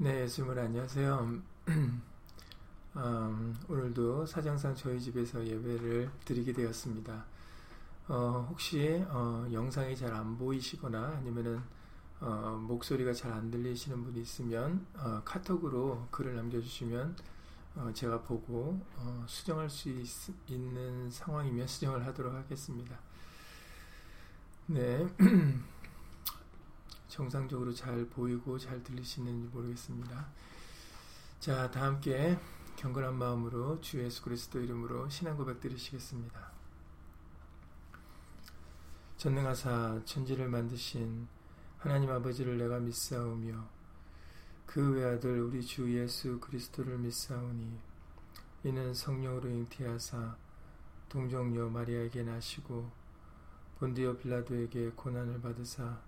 네, 예수님 안녕하세요. 음, 오늘도 사정상 저희 집에서 예배를 드리게 되었습니다. 어, 혹시 어, 영상이 잘 안 보이시거나 아니면은 어, 목소리가 잘 안 들리시는 분이 있으면 어, 카톡으로 글을 남겨주시면 어, 제가 보고 어, 수정할 수 있, 있는 상황이면 수정을 하도록 하겠습니다. 네. 정상적으로 잘 보이고 잘 들리시는지 모르겠습니다. 자, 다 함께 경건한 마음으로 주 예수 그리스도 이름으로 신앙 고백 드리시겠습니다. 전능하사 천지를 만드신 하나님 아버지를 내가 믿사오며 그 외아들 우리 주 예수 그리스도를 믿사오니 이는 성령으로 잉태하사 동정녀 마리아에게 나시고 본디오 빌라도에게 고난을 받으사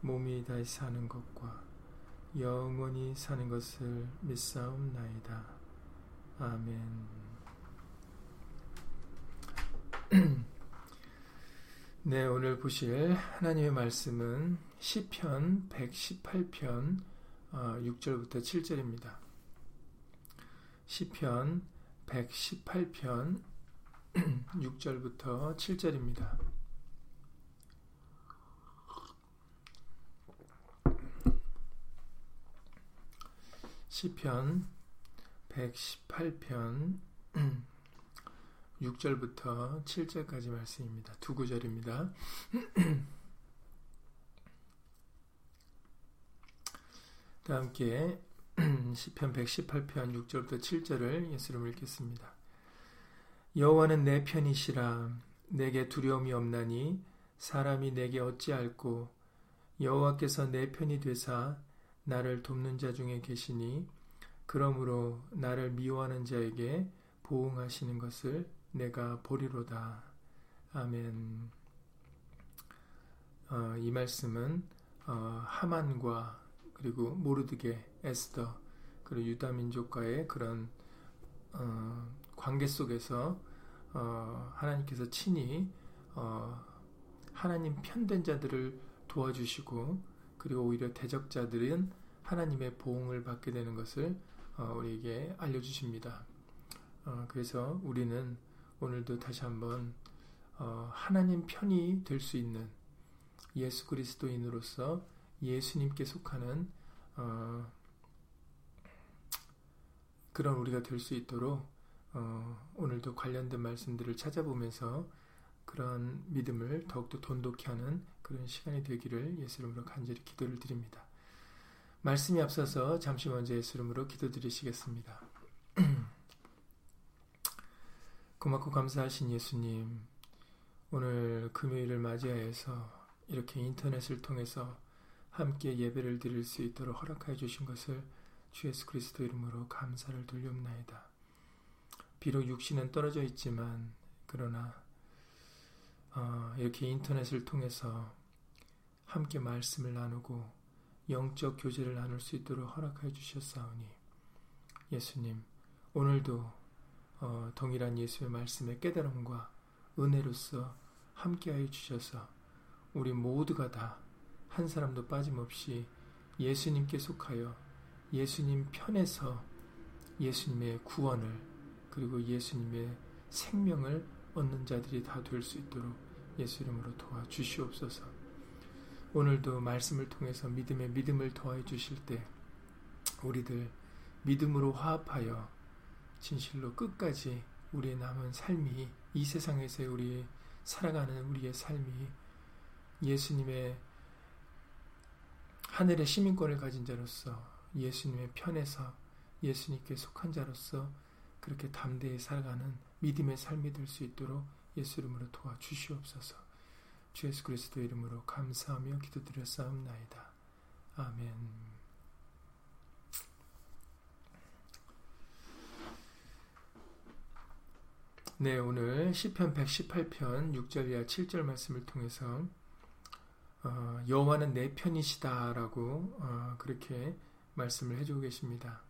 몸이 다시 사는 것과 영원히 사는 것을 믿사옵나이다. 아멘. 네, 오늘 보실 하나님의 말씀은 시편 118편 6절부터 7절입니다. 시편 118편 6절부터 7절입니다. 시편 118편 6절부터 7절까지 말씀입니다. 두 구절입니다. 다 함께 시편 118편 6절부터 7절을 예수로 읽겠습니다. 여호와는 내 편이시라 내게 두려움이 없나니 사람이 내게 어찌 알고 여호와께서 내 편이 되사 나를 돕는 자 중에 계시니 그러므로 나를 미워하는 자에게 보응하시는 것을 내가 보리로다. 아멘. 어, 이 말씀은 어, 하만과 그리고 모르드게, 에스더, 그리고 유다 민족과의 그런 어, 관계 속에서 어, 하나님께서 친히 어, 하나님 편된 자들을 도와주시고 그리고 오히려 대적자들은 하나님의 보응을 받게 되는 것을 어, 우리에게 알려주십니다. 어, 그래서 우리는 오늘도 다시 한번 어, 하나님 편이 될 수 있는 예수 그리스도인으로서 예수님께 속하는 그런 우리가 될 수 있도록 오늘도 관련된 말씀들을 찾아보면서 그런 믿음을 더욱더 돈독히 하는 그런 시간이 되기를 예수 이름으로 간절히 기도를 드립니다. 말씀이 앞서서 잠시 먼저 예수 이름으로 기도드리시겠습니다. 고맙고 감사하신 예수님, 오늘 금요일을 맞이하여서 이렇게 인터넷을 통해서 함께 예배를 드릴 수 있도록 허락하여 주신 것을 주 예수 그리스도 이름으로 감사를 돌려옵나이다. 비록 육신은 떨어져 있지만 그러나 어, 이렇게 인터넷을 통해서 함께 말씀을 나누고 영적 교제를 나눌 수 있도록 허락하여 주셨사오니 예수님 오늘도 어, 동일한 예수의 말씀의 깨달음과 은혜로서 함께하여 주셔서 우리 모두가 다 한 사람도 빠짐없이 예수님께 속하여 예수님 편에서 예수님의 구원을 그리고 예수님의 생명을 얻는 자들이 다 될 수 있도록 예수 이름으로 도와주시옵소서. 오늘도 말씀을 통해서 믿음의 믿음을 더해 주실 때 우리들 믿음으로 화합하여 진실로 끝까지 우리의 남은 삶이 이 세상에서 우리 살아가는 우리의 삶이 예수님의 하늘의 시민권을 가진 자로서 예수님의 편에서 예수님께 속한 자로서 그렇게 담대히 살아가는 믿음의 삶이 될 수 있도록 예수 이름으로 도와주시옵소서. 주 예수 그리스도 이름으로 감사하며 기도드렸사옵나이다. 아멘. 네, 오늘 시편 118편 6절 이하 7절 말씀을 통해서 어, 여호와는 내 편이시다라고 어, 그렇게 말씀을 해주고 계십니다.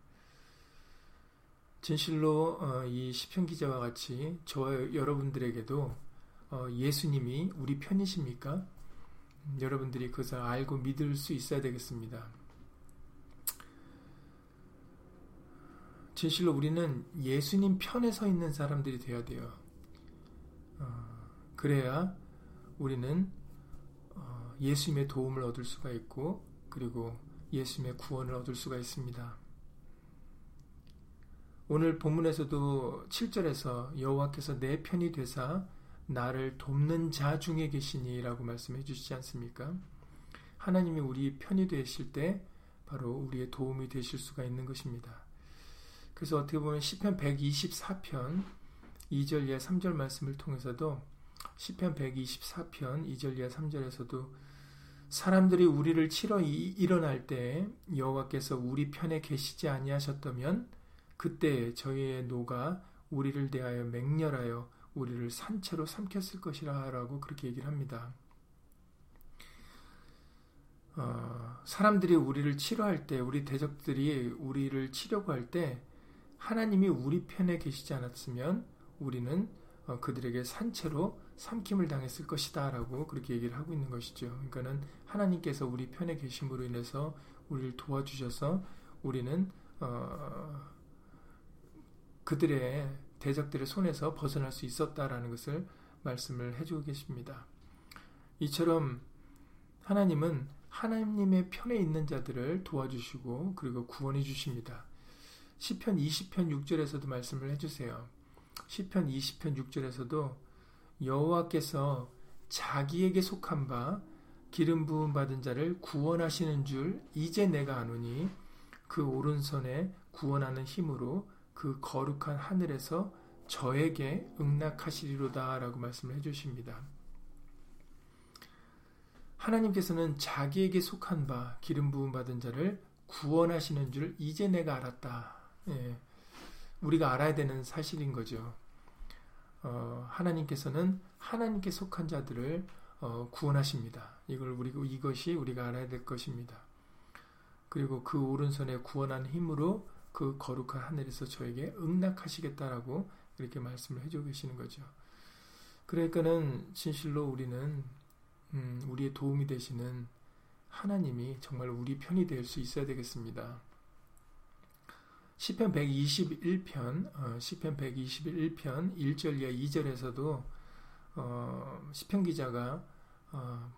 진실로 어, 이 시편 기자와 같이 저 여러분들에게도 어, 예수님이 우리 편이십니까? 음, 여러분들이 그것을 알고 믿을 수 있어야 되겠습니다. 진실로 우리는 예수님 편에 서 있는 사람들이 되어야 돼요. 어, 그래야 우리는 어, 예수님의 도움을 얻을 수가 있고 그리고 예수님의 구원을 얻을 수가 있습니다. 오늘 본문에서도 7절에서 여호와께서 내 편이 되사 나를 돕는 자 중에 계시니라고 말씀해 주시지 않습니까? 하나님이 우리 편이 되실 때 바로 우리의 도움이 되실 수가 있는 것입니다. 그래서 어떻게 보면 시편 124편 2절 이하 3절 말씀을 통해서도 시편 124편 2절 이하 3절에서도 사람들이 우리를 치러 일어날 때 여호와께서 우리 편에 계시지 아니하셨다면 그때 저희의 노가 우리를 대하여 맹렬하여 우리를 산채로 삼켰을 것이라 라고 그렇게 얘기를 합니다. 어, 사람들이 우리를 치료할 때, 우리 대적들이 우리를 치려고 할 때 하나님이 우리 편에 계시지 않았으면 우리는 어, 그들에게 산채로 삼킴을 당했을 것이다 라고 그렇게 얘기를 하고 있는 것이죠. 그러니까는 하나님께서 우리 편에 계심으로 인해서 우리를 도와주셔서 우리는 어, 그들의 대적들의 손에서 벗어날 수 있었다라는 것을 말씀을 해주고 계십니다. 이처럼 하나님은 하나님의 편에 있는 자들을 도와주시고 그리고 구원해 주십니다. 시편 20편 6절에서도 말씀을 해주세요. 시편 20편 6절에서도 여호와께서 자기에게 속한 바 기름 부음 받은 자를 구원하시는 줄 이제 내가 아노니 그 오른손에 구원하는 힘으로 그 거룩한 하늘에서 저에게 응낙하시리로다라고 말씀을 해주십니다. 하나님께서는 자기에게 속한 바 기름 부음 받은 자를 구원하시는 줄 이제 내가 알았다. 예, 우리가 알아야 되는 사실인 거죠. 어, 하나님께서는 하나님께 속한 자들을 어, 구원하십니다. 이걸 우리 이것이 우리가 알아야 될 것입니다. 그리고 그 오른손에 구원한 힘으로 그 거룩한 하늘에서 저에게 응낙하시겠다라고 이렇게 말씀을 해주고 계시는 거죠. 그러니까는 진실로 우리는 음, 우리의 도움이 되시는 하나님이 정말 우리 편이 될 수 있어야 되겠습니다. 시편 121편 어, 시편 121편 1절 이하 2절에서도 어, 시편 기자가 어,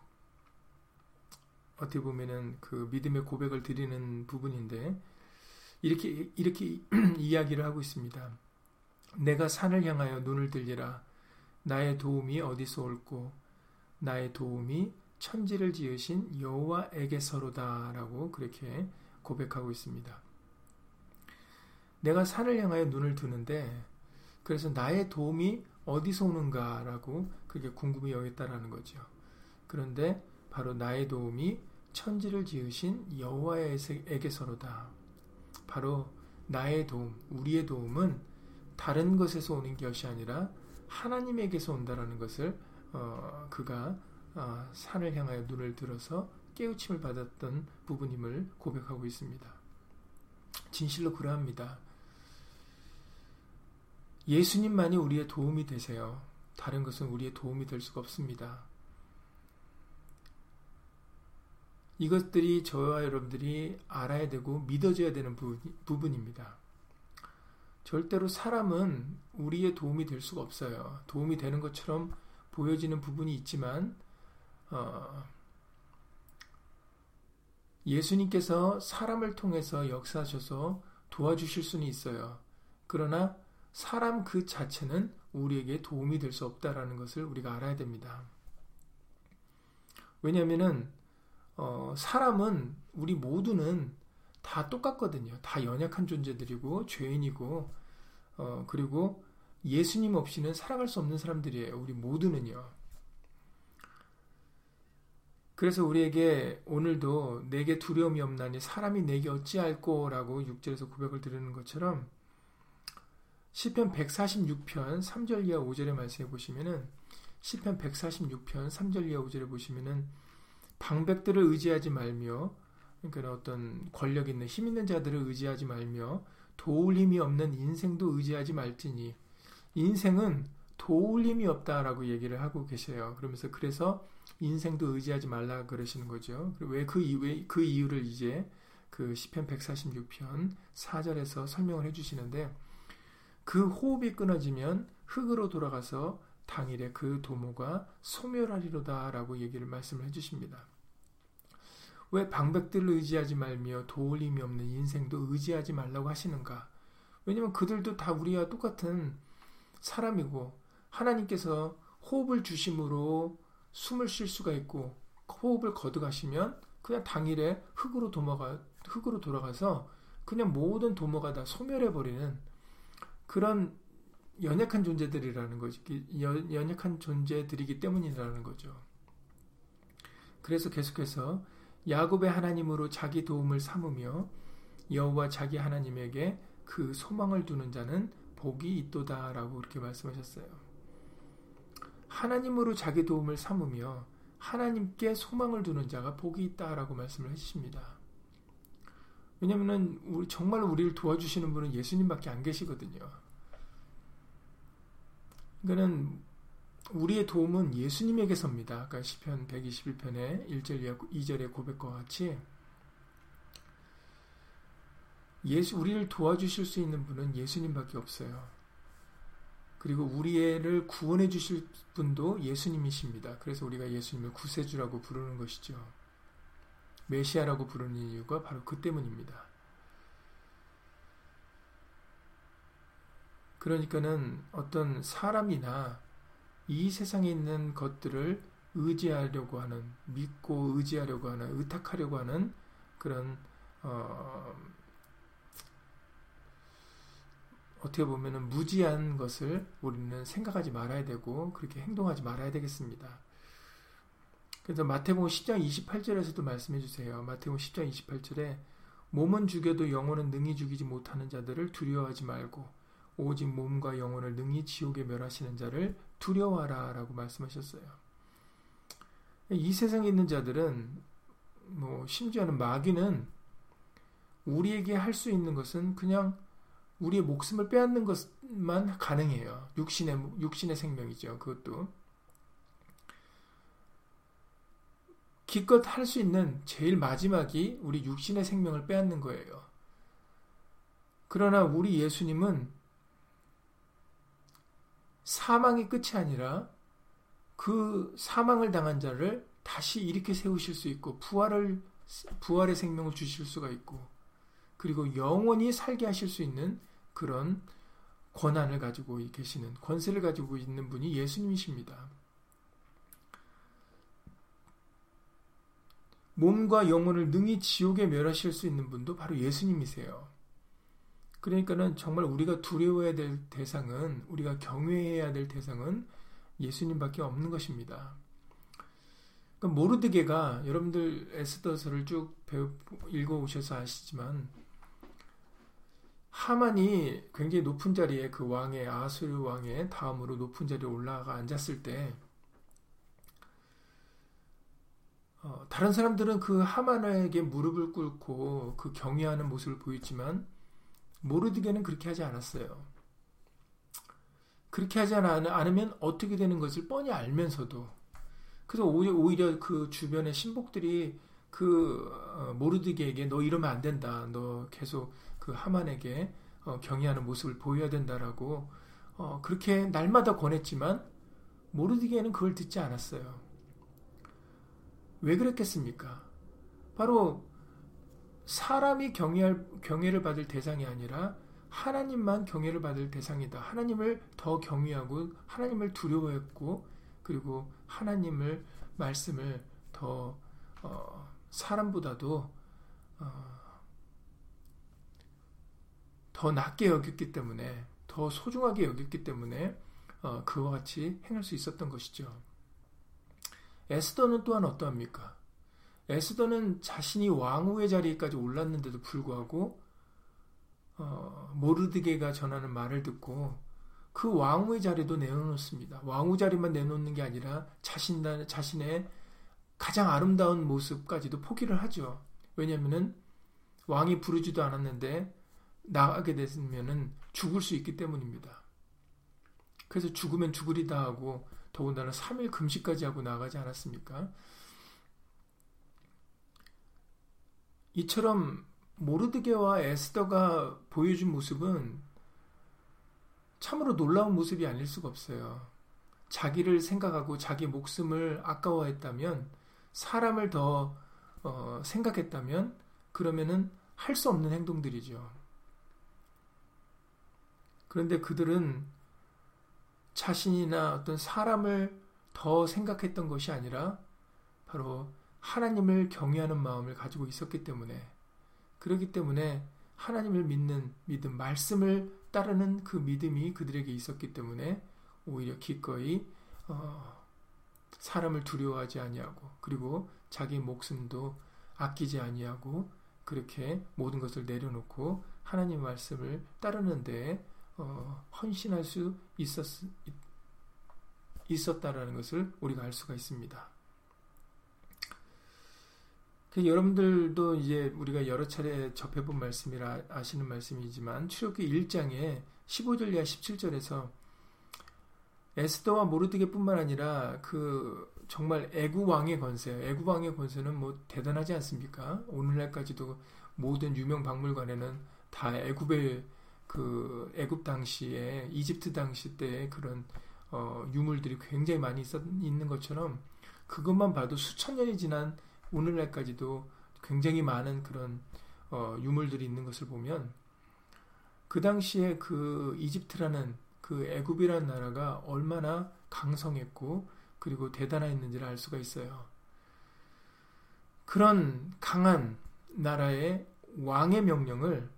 어떻게 보면은 그 믿음의 고백을 드리는 부분인데 이렇게 이렇게 이야기를 하고 있습니다. 내가 산을 향하여 눈을 들리라 나의 도움이 어디서 올고 나의 도움이 천지를 지으신 여호와에게서로다라고 그렇게 고백하고 있습니다. 내가 산을 향하여 눈을 두는데 그래서 나의 도움이 어디서 오는가라고 그게 궁금히 여겼다라는 거죠. 그런데 바로 나의 도움이 천지를 지으신 여호와에게서로다. 바로 나의 도움, 우리의 도움은 다른 것에서 오는 것이 아니라 하나님에게서 온다라는 것을 어, 그가 어, 산을 향하여 눈을 들어서 깨우침을 받았던 부분임을 고백하고 있습니다. 진실로 그러합니다. 예수님만이 우리의 도움이 되세요. 다른 것은 우리의 도움이 될 수가 없습니다. 이것들이 저와 여러분들이 알아야 되고 믿어져야 되는 부분, 입니다 절대로 사람은 우리의 도움이 될 수가 없어요. 도움이 되는 것처럼 보여지는 부분이 있지만, 어, 예수님께서 사람을 통해서 역사하셔서 도와주실 수는 있어요. 그러나 사람 그 자체는 우리에게 도움이 될 수 없다라는 것을 우리가 알아야 됩니다. 왜냐하면은 어, 사람은 우리 모두는 다 똑같거든요. 다 연약한 존재들이고 죄인이고 어, 그리고 예수님 없이는 살아갈 수 없는 사람들이에요. 우리 모두는요. 그래서 우리에게 오늘도 내게 두려움이 없나니 사람이 내게 어찌할꼬라고 6절에서 고백을 드리는 것처럼 시편 146편 3절 이하 5절의 말씀에 보시면은 시편 146편 3절 이하 5절에 보시면은 방백들을 의지하지 말며 그러니까 어떤 권력 있는 힘 있는 자들을 의지하지 말며 도울 힘이 없는 인생도 의지하지 말지니 인생은 도울 힘이 없다라고 얘기를 하고 계셔요. 그러면서 그래서 인생도 의지하지 말라 그러시는 거죠. 왜그 왜그 이유를 이제 그 시편 146편 4절에서 설명을 해 주시는데 그 호흡이 끊어지면 흙으로 돌아가서 당일에 그 도모가 소멸하리로다라고 얘기를 말씀을 해 주십니다. 왜 방백들을 의지하지 말며 도울림이 없는 인생도 의지하지 말라고 하시는가? 왜냐면 그들도 다 우리와 똑같은 사람이고 하나님께서 호흡을 주심으로 숨을 쉴 수가 있고 호흡을 거듭하시면 그냥 당일에 흙으로 도모가 흙으로 돌아가서 그냥 모든 도모가 다 소멸해 버리는 그런 연약한 존재들이라는 거지 연약한 존재들이기 때문이라는 거죠. 그래서 계속해서 야곱의 하나님으로 자기 도움을 삼으며 여호와 자기 하나님에게 그 소망을 두는 자는 복이 있도다라고 그렇게 말씀하셨어요. 하나님으로 자기 도움을 삼으며 하나님께 소망을 두는 자가 복이 있다라고 말씀을 해주십니다. 왜냐하면 우리 정말 우리를 도와주시는 분은 예수님밖에 안 계시거든요. 그러니까는 우리의 도움은 예수님에게서입니다. 그러니까 시편 121편의 1절 2절의 고백과 같이 예수 우리를 도와주실 수 있는 분은 예수님밖에 없어요. 그리고 우리를 구원해 주실 분도 예수님이십니다. 그래서 우리가 예수님을 구세주라고 부르는 것이죠. 메시아라고 부르는 이유가 바로 그 때문입니다. 그러니까는 어떤 사람이나 이 세상에 있는 것들을 의지하려고 하는 믿고 의지하려고 하는 의탁하려고 하는 그런 어, 어떻게 보면은 무지한 것을 우리는 생각하지 말아야 되고 그렇게 행동하지 말아야 되겠습니다. 그래서 마태복음 10장 28절에서도 말씀해 주세요. 마태복음 10장 28절에 몸은 죽여도 영혼은 능히 죽이지 못하는 자들을 두려워하지 말고 오직 몸과 영혼을 능히 지옥에 멸하시는 자를 두려워하라 라고 말씀하셨어요. 이 세상에 있는 자들은 뭐 심지어는 마귀는 우리에게 할 수 있는 것은 그냥 우리의 목숨을 빼앗는 것만 가능해요. 육신의 육신의 생명이죠. 그것도 기껏 할 수 있는 제일 마지막이 우리 육신의 생명을 빼앗는 거예요. 그러나 우리 예수님은 사망이 끝이 아니라 그 사망을 당한 자를 다시 일으켜 세우실 수 있고 부활을 부활의 생명을 주실 수가 있고 그리고 영원히 살게 하실 수 있는 그런 권한을 가지고 계시는 권세를 가지고 있는 분이 예수님이십니다. 몸과 영혼을 능히 지옥에 멸하실 수 있는 분도 바로 예수님이세요. 그러니까는 정말 우리가 두려워해야 될 대상은 우리가 경외해야 될 대상은 예수님밖에 없는 것입니다. 그러니까 모르드게가 여러분들 에스더서를 쭉 배우, 읽어 오셔서 아시지만 하만이 굉장히 높은 자리에 그 왕의 아수르 왕의 다음으로 높은 자리에 올라가 앉았을 때 어, 다른 사람들은 그 하만에게 무릎을 꿇고 그 경외하는 모습을 보였지만 모르드게는 그렇게 하지 않았어요. 그렇게 하지 않으면 어떻게 되는 것을 뻔히 알면서도 그래서 오히려 그 주변의 신복들이 그 어, 모르드게에게 너 이러면 안 된다. 너 계속 그 하만에게 어, 경외하는 모습을 보여야 된다라고 어, 그렇게 날마다 권했지만 모르드게는 그걸 듣지 않았어요. 왜 그랬겠습니까? 바로 사람이 경외할, 경외를 받을 대상이 아니라 하나님만 경외를 받을 대상이다. 하나님을 더 경외하고 하나님을 두려워했고 그리고 하나님을 말씀을 더 어, 사람보다도 어, 더 낮게 여겼기 때문에 더 소중하게 여겼기 때문에 어, 그와 같이 행할 수 있었던 것이죠. 에스더는 또한 어떠합니까? 에스더는 자신이 왕후의 자리까지 올랐는데도 불구하고 어, 모르드게가 전하는 말을 듣고 그 왕후의 자리도 내어놓습니다. 왕후 자리만 내놓는 게 아니라 자신 자신의 가장 아름다운 모습까지도 포기를 하죠. 왜냐하면은 왕이 부르지도 않았는데 나가게 되면은 죽을 수 있기 때문입니다. 그래서 죽으면 죽으리다 하고 더군다나 3일 금식까지 하고 나가지 않았습니까? 이처럼 모르드게와 에스더가 보여준 모습은 참으로 놀라운 모습이 아닐 수가 없어요. 자기를 생각하고 자기 목숨을 아까워했다면 사람을 더 어, 생각했다면 그러면은 할 수 없는 행동들이죠. 그런데 그들은 자신이나 어떤 사람을 더 생각했던 것이 아니라 바로 하나님을 경외하는 마음을 가지고 있었기 때문에 그렇기 때문에 하나님을 믿는 믿음, 말씀을 따르는 그 믿음이 그들에게 있었기 때문에 오히려 기꺼이 어, 사람을 두려워하지 아니하고 그리고 자기 목숨도 아끼지 아니하고 그렇게 모든 것을 내려놓고 하나님 말씀을 따르는데 어, 헌신할 수 있었, 있었다라는 것을 우리가 알 수가 있습니다. 그 여러분들도 이제 우리가 여러 차례 접해본 말씀이라 아시는 말씀이지만 출애굽기 1장에 15절 이하 17절에서 에스더와 모르드게뿐만 아니라 그 정말 애굽 왕의 권세, 애굽 왕의 권세는 뭐 대단하지 않습니까? 오늘날까지도 모든 유명 박물관에는 다 애굽의 그 애굽 당시에 이집트 당시 때 그런 어, 유물들이 굉장히 많이 있었, 있는 것처럼 그것만 봐도 수천 년이 지난 오늘날까지도 굉장히 많은 그런 어, 유물들이 있는 것을 보면 그 당시에 그 이집트라는 그 애굽이라는 나라가 얼마나 강성했고 그리고 대단했는지를 알 수가 있어요. 그런 강한 나라의 왕의 명령을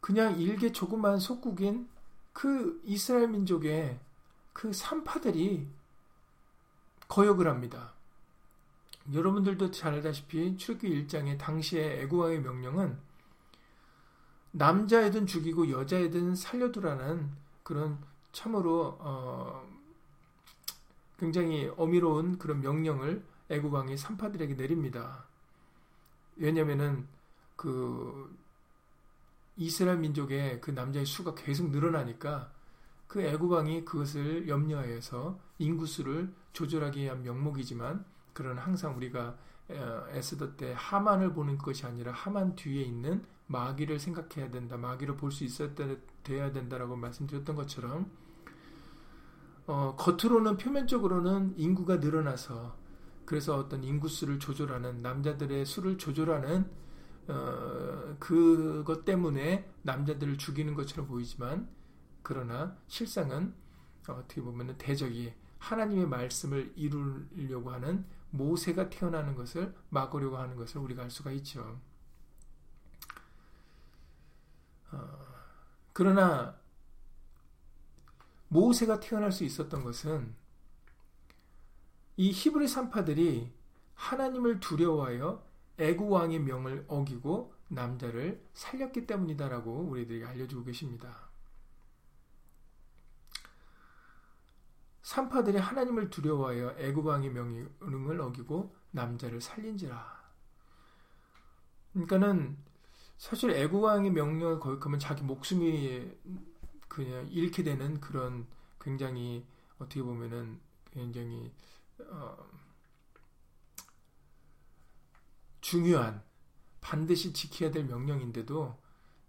그냥 일개 조그만 속국인 그 이스라엘 민족의 그 산파들이 거역을 합니다. 여러분들도 잘 알다시피 출기 1장의 당시의 애국왕의 명령은 남자애든 죽이고 여자애든 살려두라는 그런 참으로 어 굉장히 어미로운 그런 명령을 애국왕이 산파들에게 내립니다. 왜냐면은 그 이스라엘 민족의 그 남자의 수가 계속 늘어나니까 그 애국왕이 그것을 염려하여서 인구수를 조절하기 위한 명목이지만 그런 항상 우리가 에스더 때 하만을 보는 것이 아니라 하만 뒤에 있는 마귀를 생각해야 된다. 마귀를 볼 수 있어야 돼야 된다라고 말씀드렸던 것처럼 어, 겉으로는 표면적으로는 인구가 늘어나서 그래서 어떤 인구수를 조절하는 남자들의 수를 조절하는 어, 그것 때문에 남자들을 죽이는 것처럼 보이지만 그러나 실상은 어떻게 보면 대적이 하나님의 말씀을 이루려고 하는 모세가 태어나는 것을 막으려고 하는 것을 우리가 알 수가 있죠. 어, 그러나 모세가 태어날 수 있었던 것은 이 히브리 산파들이 하나님을 두려워하여 애구 왕의 명을 어기고 남자를 살렸기 때문이다라고 우리들에게 알려주고 계십니다. 산파들이 하나님을 두려워하여 애굽 왕의 명령을 어기고 남자를 살린지라. 그러니까는 사실 애굽 왕의 명령을 거역하면 자기 목숨이 그냥 잃게 되는 그런 굉장히 어떻게 보면은 굉장히 어, 중요한 반드시 지켜야 될 명령인데도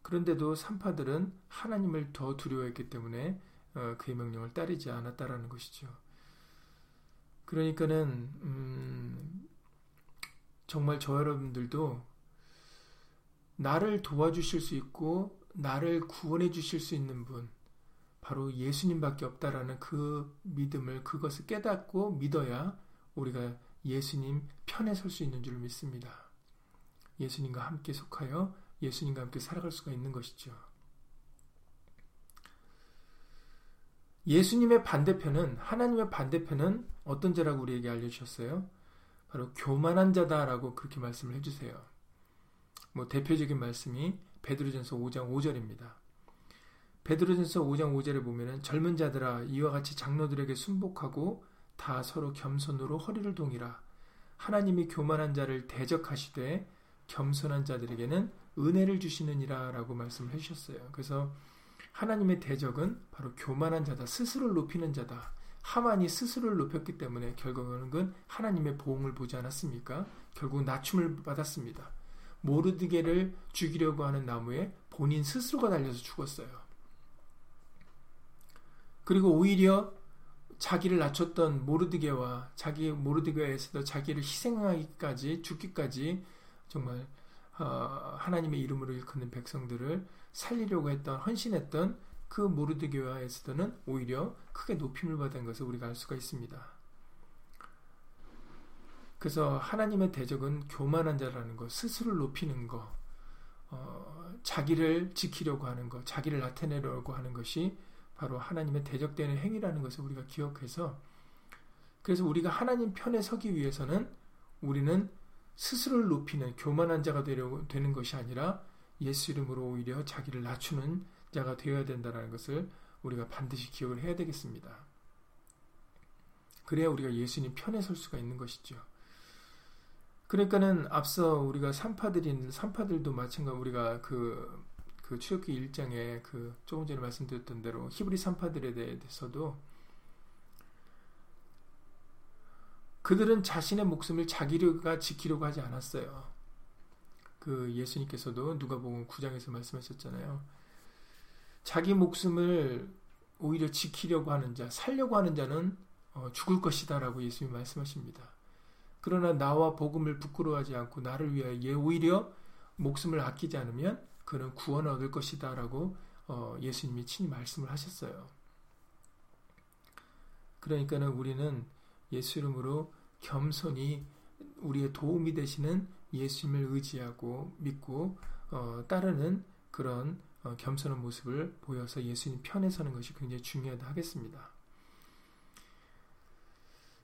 그런데도 산파들은 하나님을 더 두려워했기 때문에 어, 그의 명령을 따르지 않았다라는 것이죠. 그러니까는 음, 정말 저 여러분들도 나를 도와주실 수 있고 나를 구원해 주실 수 있는 분 바로 예수님밖에 없다라는 그 믿음을 그것을 깨닫고 믿어야 우리가 예수님 편에 설 수 있는 줄 믿습니다. 예수님과 함께 속하여 예수님과 함께 살아갈 수가 있는 것이죠. 예수님의 반대편은 하나님의 반대편은 어떤 자라고 우리에게 알려주셨어요? 바로 교만한 자다라고 그렇게 말씀을 해주세요. 뭐 대표적인 말씀이 베드로전서 5장 5절입니다. 베드로전서 5장 5절에 보면은 젊은 자들아 이와 같이 장로들에게 순복하고 다 서로 겸손으로 허리를 동이라 하나님이 교만한 자를 대적하시되 겸손한 자들에게는 은혜를 주시느니라라고 말씀을 해주셨어요. 그래서 하나님의 대적은 바로 교만한 자다, 스스로를 높이는 자다. 하만이 스스로를 높였기 때문에 결국은 하나님의 보응을 보지 않았습니까? 결국 낮춤을 받았습니다. 모르드게를 죽이려고 하는 나무에 본인 스스로가 달려서 죽었어요. 그리고 오히려 자기를 낮췄던 모르드게와 자기 모르드게에서도 자기를 희생하기까지 죽기까지 정말 어, 하나님의 이름으로 일컫는 백성들을 살리려고 했던 헌신했던 그 모르드게와에서는 오히려 크게 높임을 받은 것을 우리가 알 수가 있습니다. 그래서 하나님의 대적은 교만한 자라는 것, 스스로를 높이는 것, 어, 자기를 지키려고 하는 것, 자기를 나타내려고 하는 것이 바로 하나님의 대적되는 행위라는 것을 우리가 기억해서 그래서 우리가 하나님 편에 서기 위해서는 우리는 스스로를 높이는 교만한 자가 되려고 되는 것이 아니라 예수 이름으로 오히려 자기를 낮추는 자가 되어야 된다는 것을 우리가 반드시 기억을 해야 되겠습니다. 그래야 우리가 예수님 편에 설 수가 있는 것이죠. 그러니까는 앞서 우리가 산파들인 산파들도 마찬가지 우리가 그, 그 출애굽기 1장에 그 조금 전에 말씀드렸던 대로 히브리 산파들에 대해서도 그들은 자신의 목숨을 자기가 지키려고 하지 않았어요. 그 예수님께서도 누가복음 9장에서 말씀하셨잖아요. 자기 목숨을 오히려 지키려고 하는 자, 살려고 하는 자는 어, 죽을 것이다라고 예수님이 말씀하십니다. 그러나 나와 복음을 부끄러워하지 않고 나를 위하여 예, 오히려 목숨을 아끼지 않으면 그는 구원을 얻을 것이다라고 어, 예수님이 친히 말씀을 하셨어요. 그러니까는 우리는 예수 이름으로 겸손히 우리의 도움이 되시는 예수님을 의지하고 믿고 어, 따르는 그런 어, 겸손한 모습을 보여서 예수님 편에 서는 것이 굉장히 중요하다 하겠습니다.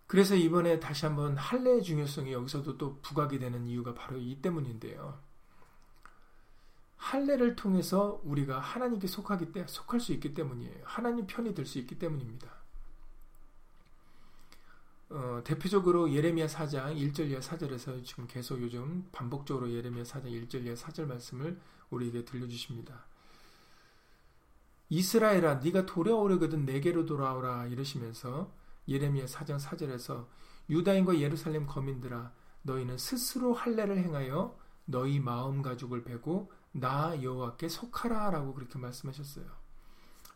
그래서 이번에 다시 한번 할례의 중요성이 여기서도 또 부각이 되는 이유가 바로 이 때문인데요. 할례를 통해서 우리가 하나님께 속하기 때 속할 수 있기 때문이에요. 하나님 편이 될 수 있기 때문입니다. 어, 대표적으로 예레미야 4장 1절 이하 4절에서 지금 계속 요즘 반복적으로 예레미야 4장 1절 이하 4절 말씀을 우리에게 들려주십니다. 이스라엘아 네가 돌아오려거든 내게로 돌아오라 이러시면서 예레미야 4장 4절에서 유다인과 예루살렘 거민들아 너희는 스스로 할례를 행하여 너희 마음 가죽을 베고 나 여호와께 속하라라고 그렇게 말씀하셨어요.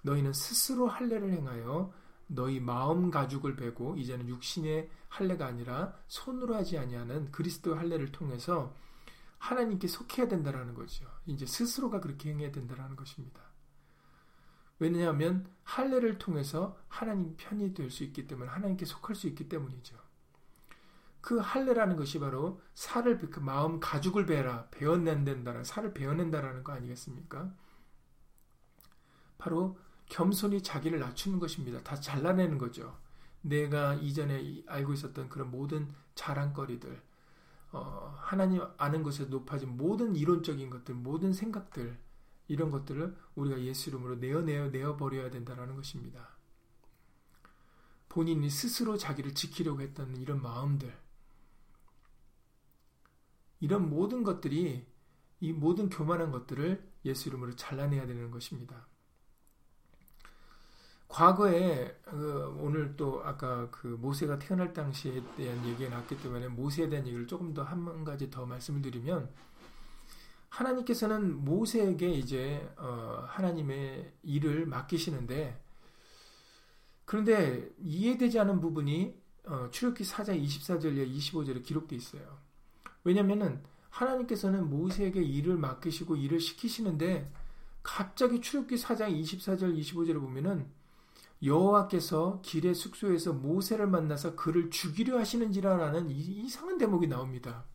너희는 스스로 할례를 행하여 너희 마음 가죽을 베고 이제는 육신의 할례가 아니라 손으로 하지 아니하는 그리스도 할례를 통해서 하나님께 속해야 된다라는 거죠. 이제 스스로가 그렇게 행해야 된다라는 것입니다. 왜냐하면 할례를 통해서 하나님 편이 될 수 있기 때문에 하나님께 속할 수 있기 때문이죠. 그 할례라는 것이 바로 살을 그 마음 가죽을 베라 베어낸다는 살을 베어낸다라는 거 아니겠습니까? 바로 겸손히 자기를 낮추는 것입니다. 다 잘라내는 거죠. 내가 이전에 알고 있었던 그런 모든 자랑거리들, 어, 하나님 아는 것에 높아진 모든 이론적인 것들, 모든 생각들, 이런 것들을 우리가 예수 이름으로 내어내어 내어버려야 된다는 것입니다. 본인이 스스로 자기를 지키려고 했던 이런 마음들, 이런 모든 것들이 이 모든 교만한 것들을 예수 이름으로 잘라내야 되는 것입니다. 과거에 그 오늘 또 아까 그 모세가 태어날 당시에 대한 얘기가 나왔기 때문에 모세에 대한 얘기를 조금 더 한 가지 더 말씀을 드리면 하나님께서는 모세에게 이제 어 하나님의 일을 맡기시는데 그런데 이해되지 않은 부분이 어 출애굽기 4장 24절에 25절에 기록되어 있어요. 왜냐면은 하나님께서는 모세에게 일을 맡기시고 일을 시키시는데 갑자기 출애굽기 4장 24절 25절에 보면은 여호와께서 길의 숙소에서 모세를 만나서 그를 죽이려 하시는지라라는 이상한 대목이 나옵니다.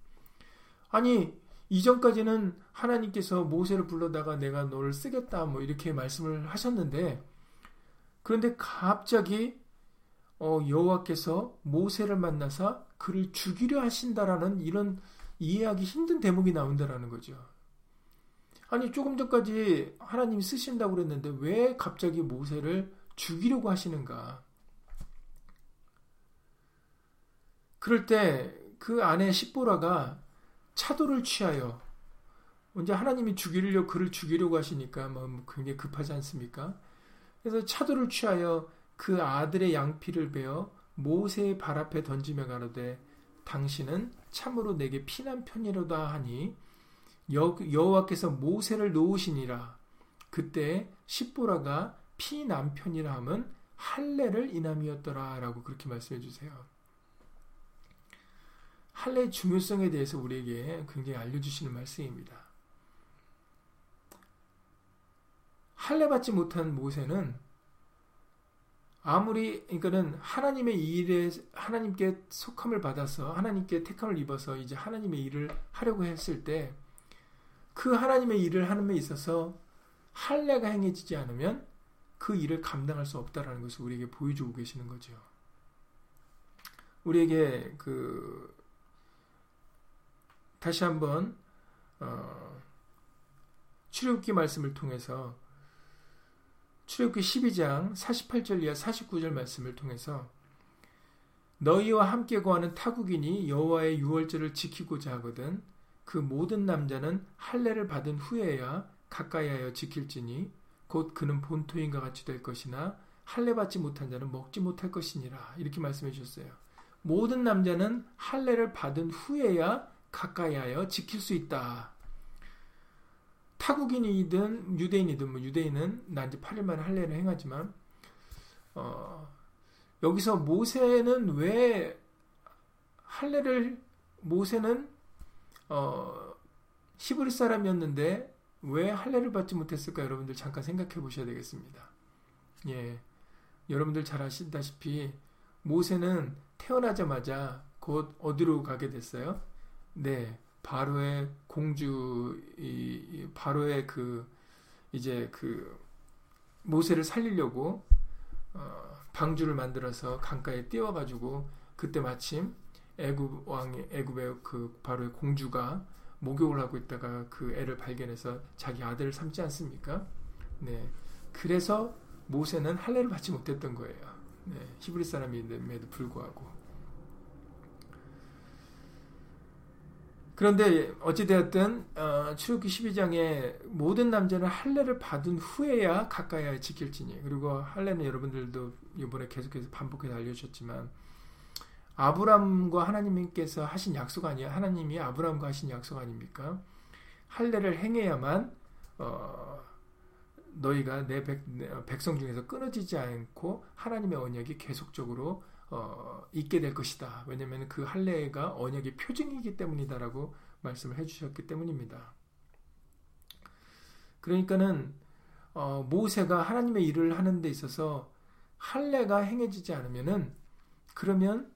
아니 이전까지는 하나님께서 모세를 불러다가 내가 너를 쓰겠다 뭐 이렇게 말씀을 하셨는데 그런데 갑자기 어, 여호와께서 모세를 만나서 그를 죽이려 하신다라는 이런 이해하기 힘든 대목이 나온다라는 거죠. 아니 조금 전까지 하나님이 쓰신다고 그랬는데 왜 갑자기 모세를 죽이려고 하시는가? 그럴 때 그 아내 십보라가 차도를 취하여 언제 하나님이 죽이려고 그를 죽이려고 하시니까 뭐 굉장히 급하지 않습니까? 그래서 차도를 취하여 그 아들의 양피를 베어 모세의 발 앞에 던지며 가로되 당신은 참으로 내게 피난 편이로다 하니 여, 여호와께서 모세를 놓으시니라 그때 십보라가 피 남편이라 함은 할례를 인함이었더라라고 그렇게 말씀해 주세요. 할례의 중요성에 대해서 우리에게 굉장히 알려주시는 말씀입니다. 할례 받지 못한 모세는 아무리 그러니까는 하나님의 일에 하나님께 속함을 받아서 하나님께 택함을 입어서 이제 하나님의 일을 하려고 했을 때 그 하나님의 일을 하는 데 있어서 할례가 행해지지 않으면 그 일을 감당할 수 없다라는 것을 우리에게 보여주고 계시는 거죠. 우리에게 그 다시 한번 어, 출애굽기 말씀을 통해서 출애굽기 12장 48절 이하 49절 말씀을 통해서 너희와 함께 거하는 타국인이 여호와의 유월절을 지키고자 하거든 그 모든 남자는 할례를 받은 후에야 가까이하여 지킬지니 곧 그는 본토인과 같이 될 것이나 할례 받지 못한 자는 먹지 못할 것이니라 이렇게 말씀해 주셨어요. 모든 남자는 할례를 받은 후에야 가까이하여 지킬 수 있다. 타국인이든 유대인이든 뭐 유대인은 난지 8일 만에 할례를 행하지만 어, 여기서 모세는 왜 할례를 모세는 어, 히브리 사람이었는데 왜 할례를 받지 못했을까 여러분들 잠깐 생각해 보셔야 되겠습니다. 예. 여러분들 잘 아시다시피 모세는 태어나자마자 곧 어디로 가게 됐어요? 네. 바로의 공주 이 바로의 그 이제 그 모세를 살리려고 어, 방주를 만들어서 강가에 띄워 가지고 그때 마침 애굽 왕의 애굽의 그 바로의 공주가 목욕을 하고 있다가 그 애를 발견해서 자기 아들을 삼지 않습니까? 네. 그래서 모세는 할례를 받지 못했던 거예요. 네. 히브리 사람임에도 불구하고. 그런데 어찌되었든 어, 출애굽기 12장에 모든 남자는 할례를 받은 후에야 가까이 지킬지니 그리고 할례는 여러분들도 이번에 계속해서 반복해서 알려주셨지만 아브람과 하나님께서 하신 약속 아니야 하나님이 아브람과 하신 약속 아닙니까 할례를 행해야만 어, 너희가 내 백, 백성 중에서 끊어지지 않고 하나님의 언약이 계속적으로 어, 있게 될 것이다. 왜냐하면 그 할례가 언약의 표징이기 때문이다라고 말씀을 해주셨기 때문입니다. 그러니까는 어, 모세가 하나님의 일을 하는 데 있어서 할례가 행해지지 않으면은 그러면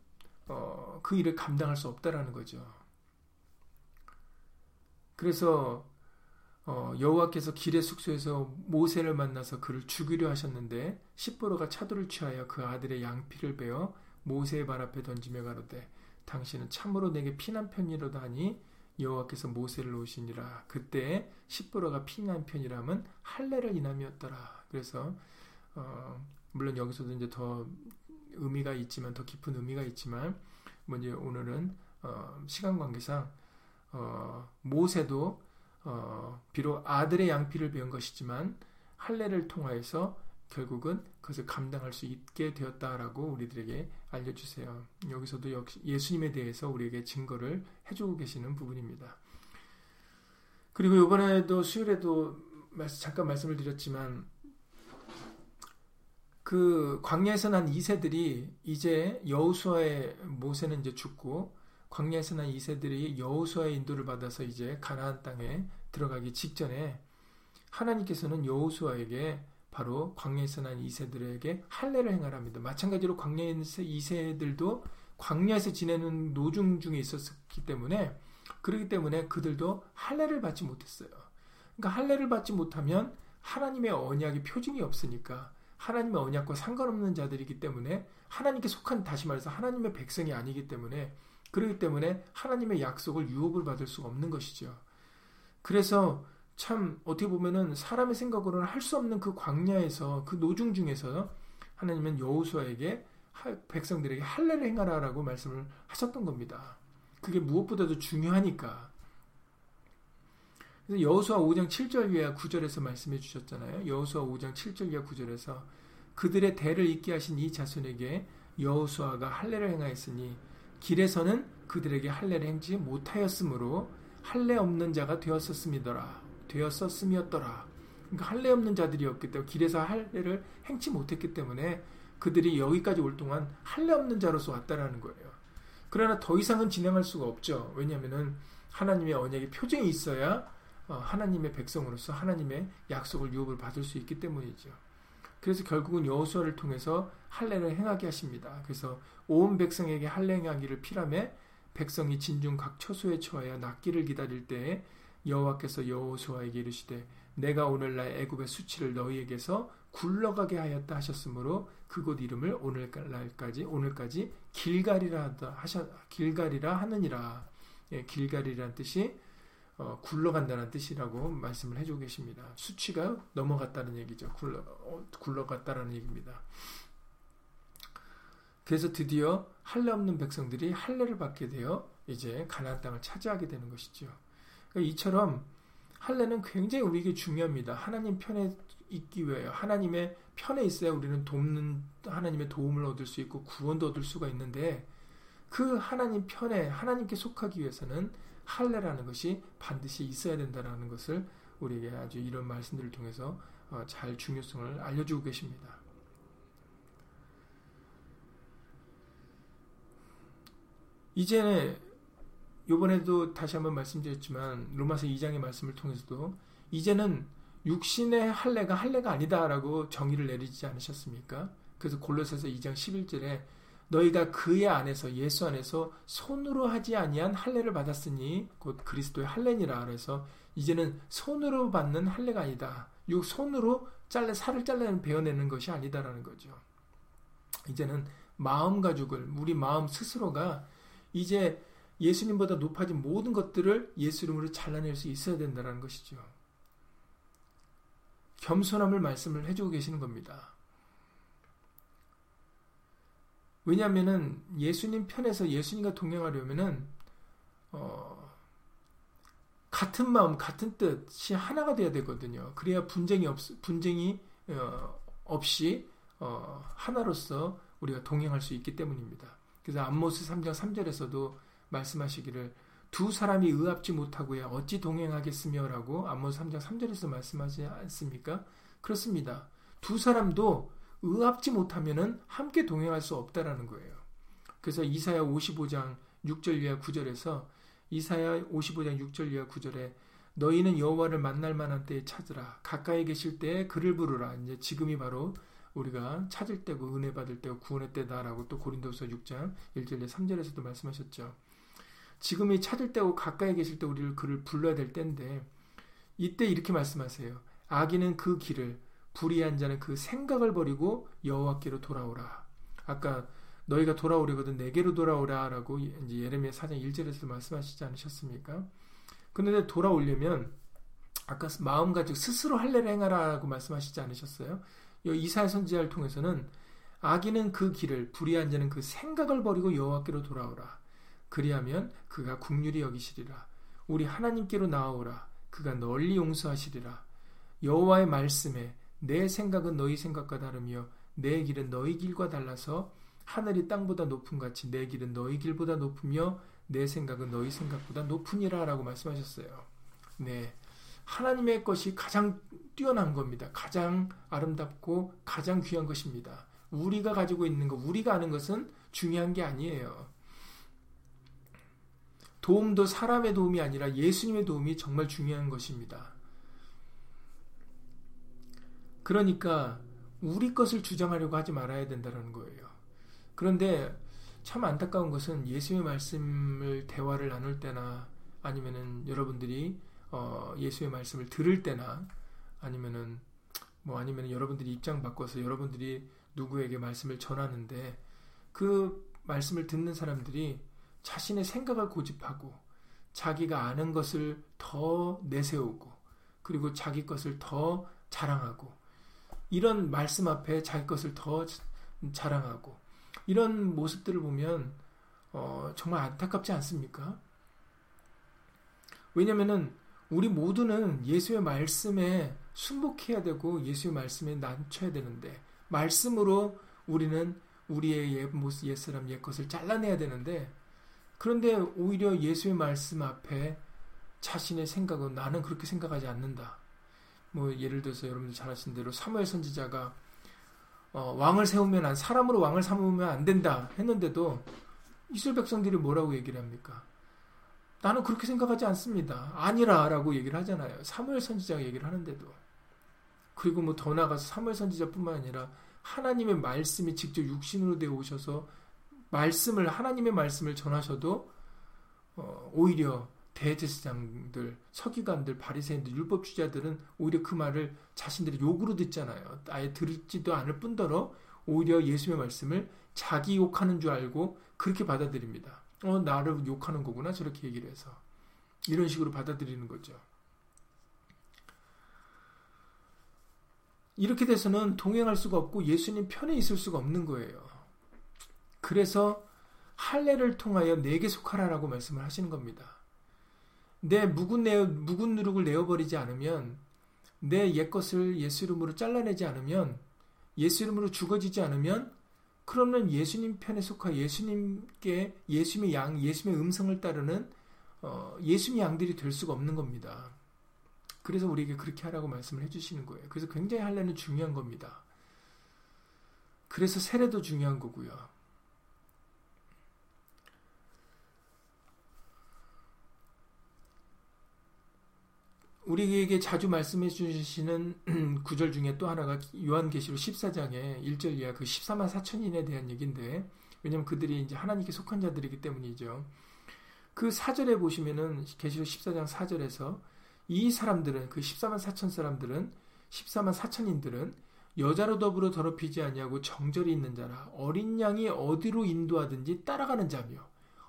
어, 그 일을 감당할 수 없다라는 거죠. 그래서 어, 여호와께서 길의 숙소에서 모세를 만나서 그를 죽이려 하셨는데 십보로가 차도를 취하여 그 아들의 양피를 베어 모세의 발 앞에 던지며 가로되 당신은 참으로 내게 피난 편이로다 하니 여호와께서 모세를 놓으시니라 그때 십보로가 피난 편이라면 할례를 인함이었더라 그래서 어, 물론 여기서도 이제 더 의미가 있지만 더 깊은 의미가 있지만 먼저 오늘은 어, 시간 관계상 어, 모세도 어, 비록 아들의 양피를 배운 것이지만 할례를 통하여서 결국은 그것을 감당할 수 있게 되었다라고 우리들에게 알려주세요. 여기서도 역시 예수님에 대해서 우리에게 증거를 해주고 계시는 부분입니다. 그리고 이번에도 수요일에도 잠깐 말씀을 드렸지만 그 광야에서 난 2세들이 이제 여우수아의 모세는 이제 죽고 광야에서 난 2세들이 여우수아의 인도를 받아서 이제 가나안 땅에 들어가기 직전에 하나님께서는 여우수아에게 바로 광야에서 난 2세들에게 할례를 행하랍니다. 마찬가지로 광야에서 2세들도 광야에서 지내는 노중 중에 있었기 때문에 그렇기 때문에 그들도 할례를 받지 못했어요. 그러니까 할례를 받지 못하면 하나님의 언약이 표징이 없으니까 하나님의 언약과 상관없는 자들이기 때문에 하나님께 속한 다시 말해서 하나님의 백성이 아니기 때문에 그렇기 때문에 하나님의 약속을 유업을 받을 수가 없는 것이죠. 그래서 참 어떻게 보면은 사람의 생각으로는 할 수 없는 그 광야에서 그 노중 중에서 하나님은 여호수아에게 백성들에게 할례를 행하라라고 말씀을 하셨던 겁니다. 그게 무엇보다도 중요하니까. 여호수아 5장 7절 이하 9절에서 말씀해 주셨잖아요. 여호수아 5장 7절 이하 9절에서 그들의 대를 잇게 하신 이 자손에게 여호수아가 할례를 행하였으니 길에서는 그들에게 할례를 행지 못하였으므로 할례 없는 자가 되었었음이더라. 되었었음이었더라. 그러니까 할례 없는 자들이었기 때문에 길에서 할례를 행치 못했기 때문에 그들이 여기까지 올 동안 할례 없는 자로서 왔다라는 거예요. 그러나 더 이상은 진행할 수가 없죠. 왜냐하면은 하나님의 언약의 표정이 있어야 어, 하나님의 백성으로서 하나님의 약속을 유업을 받을 수 있기 때문이죠. 그래서 결국은 여호수아를 통해서 할례를 행하게 하십니다. 그래서 온 백성에게 할례 행하기를 피라매 백성이 진중 각 처소에 처하여 낫기를 기다릴 때에 여호와께서 여호수아에게 이르시되 내가 오늘날 애굽의 수치를 너희에게서 굴러가게 하였다 하셨으므로 그곳 이름을 오늘날까지 오늘까지 길갈이라 하셔 길갈이라 하느니라. 예, 길갈이라는 뜻이 어, 굴러간다는 뜻이라고 말씀을 해주고 계십니다. 수치가 넘어갔다는 얘기죠. 굴러, 어, 굴러갔다는 얘기입니다. 그래서 드디어 할례 없는 백성들이 할례를 받게 되어 이제 가나안 땅을 차지하게 되는 것이죠. 그러니까 이처럼 할례는 굉장히 우리에게 중요합니다. 하나님 편에 있기 위하여 하나님의 편에 있어야 우리는 돕는 하나님의 도움을 얻을 수 있고 구원도 얻을 수가 있는데 그 하나님 편에 하나님께 속하기 위해서는 할례라는 것이 반드시 있어야 된다는 것을 우리에게 아주 이런 말씀들을 통해서 어, 잘 중요성을 알려주고 계십니다. 이제는 요번에도 다시 한번 말씀드렸지만 로마서 2장의 말씀을 통해서도 이제는 육신의 할례가 할례가 아니다라고 정의를 내리지 않으셨습니까? 그래서 골로새서 2장 11절에 너희가 그의 안에서 예수 안에서 손으로 하지 아니한 할례를 받았으니 곧 그리스도의 할례니라 그래서 이제는 손으로 받는 할례가 아니다. 육 손으로 잘라 살을 잘라내는 베어내는 것이 아니다라는 거죠. 이제는 마음 가죽을 우리 마음 스스로가 이제 예수님보다 높아진 모든 것들을 예수 이름으로 잘라낼 수 있어야 된다는 것이죠. 겸손함을 말씀을 해주고 계시는 겁니다. 왜냐하면은 예수님 편에서 예수님과 동행하려면은 어, 같은 마음, 같은 뜻이 하나가 돼야 되거든요. 그래야 분쟁이 없 분쟁이 어, 없이 어, 하나로서 우리가 동행할 수 있기 때문입니다. 그래서 아모스 3장 3절에서도 말씀하시기를 두 사람이 의합지 못하고야 어찌 동행하겠으며라고 아모스 3장 3절에서 말씀하지 않습니까? 그렇습니다. 두 사람도 의합지 못하면은 함께 동행할 수 없다라는 거예요. 그래서 이사야 55장 6절 이하 9절에서 이사야 55장 6절 이하 9절에 너희는 여호와를 만날 만한 때에 찾으라 가까이 계실 때에 그를 부르라 이제 지금이 바로 우리가 찾을 때고 은혜 받을 때고 구원의 때다라고 또 고린도서 6장 1절에 3절에서도 말씀하셨죠. 지금이 찾을 때고 가까이 계실 때 우리를 그를 불러야 될 때인데 이때 이렇게 말씀하세요. 악인은 그 길을 불의한 자는 그 생각을 버리고 여호와께로 돌아오라. 아까 너희가 돌아오려거든 내게로 돌아오라라고 이제 예레미야 4장 1절에서 말씀하시지 않으셨습니까? 그런데 돌아오려면 아까 마음 가지고 스스로 할례를 행하라고 말씀하시지 않으셨어요? 이사야 선지자를 통해서는 악인은 그 길을 불의한 자는 그 생각을 버리고 여호와께로 돌아오라. 그리하면 그가 국률이 여기시리라. 우리 하나님께로 나아오라. 그가 널리 용서하시리라. 여호와의 말씀에 내 생각은 너희 생각과 다르며 내 길은 너희 길과 달라서 하늘이 땅보다 높은 같이 내 길은 너희 길보다 높으며 내 생각은 너희 생각보다 높으니라라고 말씀하셨어요. 네. 하나님의 것이 가장 뛰어난 겁니다. 가장 아름답고 가장 귀한 것입니다. 우리가 가지고 있는 것, 우리가 아는 것은 중요한 게 아니에요. 도움도 사람의 도움이 아니라 예수님의 도움이 정말 중요한 것입니다. 그러니까 우리 것을 주장하려고 하지 말아야 된다는 거예요. 그런데 참 안타까운 것은 예수의 말씀을 대화를 나눌 때나 아니면은 여러분들이 어 예수의 말씀을 들을 때나 아니면은 뭐 아니면 여러분들이 입장 바꿔서 여러분들이 누구에게 말씀을 전하는데 그 말씀을 듣는 사람들이 자신의 생각을 고집하고 자기가 아는 것을 더 내세우고 그리고 자기 것을 더 자랑하고 이런 말씀 앞에 자기 것을 더 자랑하고 이런 모습들을 보면 어, 정말 안타깝지 않습니까? 왜냐면은 우리 모두는 예수의 말씀에 순복해야 되고 예수의 말씀에 낮춰야 되는데 말씀으로 우리는 우리의 옛 모습, 옛 사람, 옛 것을 잘라내야 되는데 그런데 오히려 예수의 말씀 앞에 자신의 생각은 나는 그렇게 생각하지 않는다. 뭐 예를 들어서 여러분들 잘 아시는 대로 사무엘 선지자가 어, 왕을 세우면 안 사람으로 왕을 삼으면 안 된다 했는데도 이스라엘 백성들이 뭐라고 얘기를 합니까? 나는 그렇게 생각하지 않습니다. 아니라라고 얘기를 하잖아요. 사무엘 선지자가 얘기를 하는데도 그리고 뭐 더 나가서 사무엘 선지자뿐만 아니라 하나님의 말씀이 직접 육신으로 되어 오셔서 말씀을 하나님의 말씀을 전하셔도 어, 오히려 대제사장들, 서기관들, 바리새인들, 율법 주자들은 오히려 그 말을 자신들이 욕으로 듣잖아요. 아예 들지도 않을 뿐더러 오히려 예수의 말씀을 자기 욕하는 줄 알고 그렇게 받아들입니다. 어, 나를 욕하는 거구나 저렇게 얘기를 해서 이런 식으로 받아들이는 거죠. 이렇게 돼서는 동행할 수가 없고 예수님 편에 있을 수가 없는 거예요. 그래서 할례를 통하여 내게 속하라라고 말씀을 하시는 겁니다. 내 묵은, 내, 묵은 누룩을 내어버리지 않으면 내 옛것을 예수 이름으로 잘라내지 않으면 예수 이름으로 죽어지지 않으면 그러면 예수님 편에 속하 예수님께 예수님의 양, 예수님의 음성을 따르는 어, 예수님의 양들이 될 수가 없는 겁니다. 그래서 우리에게 그렇게 하라고 말씀을 해주시는 거예요. 그래서 굉장히 할례는 중요한 겁니다. 그래서 세례도 중요한 거고요. 우리에게 자주 말씀해 주시는 구절 중에 또 하나가 요한계시록 14장에 1절 이하 그 14만 4천인에 대한 얘기인데 왜냐면 그들이 이제 하나님께 속한 자들이기 때문이죠. 그 4절에 보시면은 계시록 14장 4절에서 이 사람들은 그 14만 4천 사람들은 14만 4천인들은 여자로 더불어 더럽히지 아니하고 정절이 있는 자라 어린 양이 어디로 인도하든지 따라가는 자며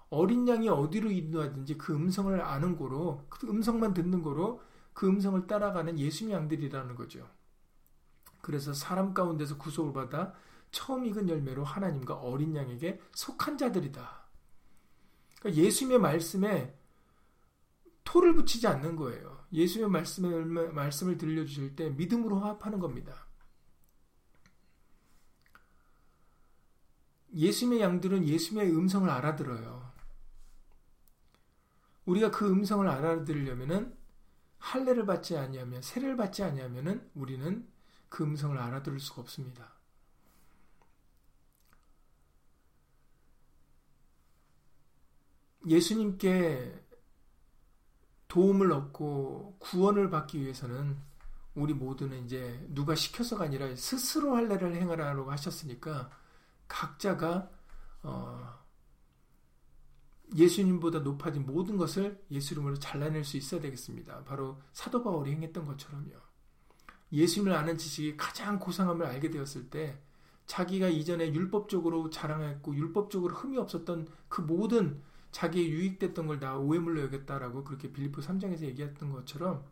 어린 양이 어디로 인도하든지 그 음성을 아는 거로 그 음성만 듣는 거로 그 음성을 따라가는 예수님 양들이라는 거죠. 그래서 사람 가운데서 구속을 받아 처음 익은 열매로 하나님과 어린 양에게 속한 자들이다. 그러니까 예수님의 말씀에 토를 붙이지 않는 거예요. 예수님의 말씀을, 말씀을 들려주실 때 믿음으로 화합하는 겁니다. 예수님의 양들은 예수님의 음성을 알아들어요. 우리가 그 음성을 알아들으려면은 할례를 받지 아니하면 세례를 받지 아니하면은 우리는 그 음성을 알아들을 수가 없습니다. 예수님께 도움을 얻고 구원을 받기 위해서는 우리 모두는 이제 누가 시켜서가 아니라 스스로 할례를 행하라고 하셨으니까 각자가 어 예수님보다 높아진 모든 것을 예수 이름으로 잘라낼 수 있어야 되겠습니다. 바로 사도 바울이 행했던 것처럼요. 예수님을 아는 지식이 가장 고상함을 알게 되었을 때 자기가 이전에 율법적으로 자랑했고 율법적으로 흠이 없었던 그 모든 자기의 유익됐던 걸 다 오해물로 여겼다라고 그렇게 빌리포 3장에서 얘기했던 것처럼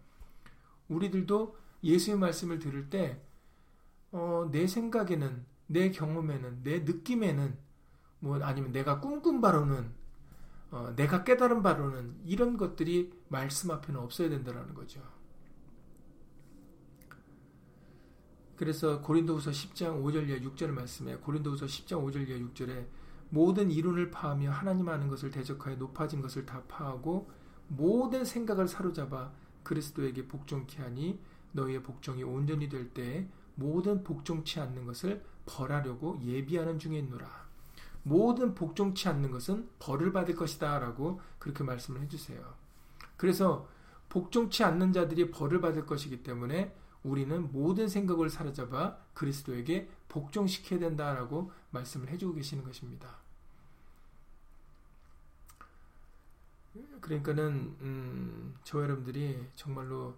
우리들도 예수의 말씀을 들을 때, 어, 내 생각에는, 내 경험에는, 내 느낌에는, 뭐 아니면 내가 꿈꾼 바로는 어, 내가 깨달은 바로는 이런 것들이 말씀 앞에는 없어야 된다는 거죠. 그래서 고린도후서 10장 5절 이하 6절 말씀에 고린도후서 10장 5절 이하 6절에 모든 이론을 파하며 하나님 아는 것을 대적하여 높아진 것을 다 파하고 모든 생각을 사로잡아 그리스도에게 복종케 하니 너희의 복종이 온전히 될 때에 모든 복종치 않는 것을 벌하려고 예비하는 중에 있노라. 모든 복종치 않는 것은 벌을 받을 것이다 라고 그렇게 말씀을 해주세요. 그래서 복종치 않는 자들이 벌을 받을 것이기 때문에 우리는 모든 생각을 사로잡아 그리스도에게 복종시켜야 된다라고 말씀을 해주고 계시는 것입니다. 그러니까는 음, 저 여러분들이 정말로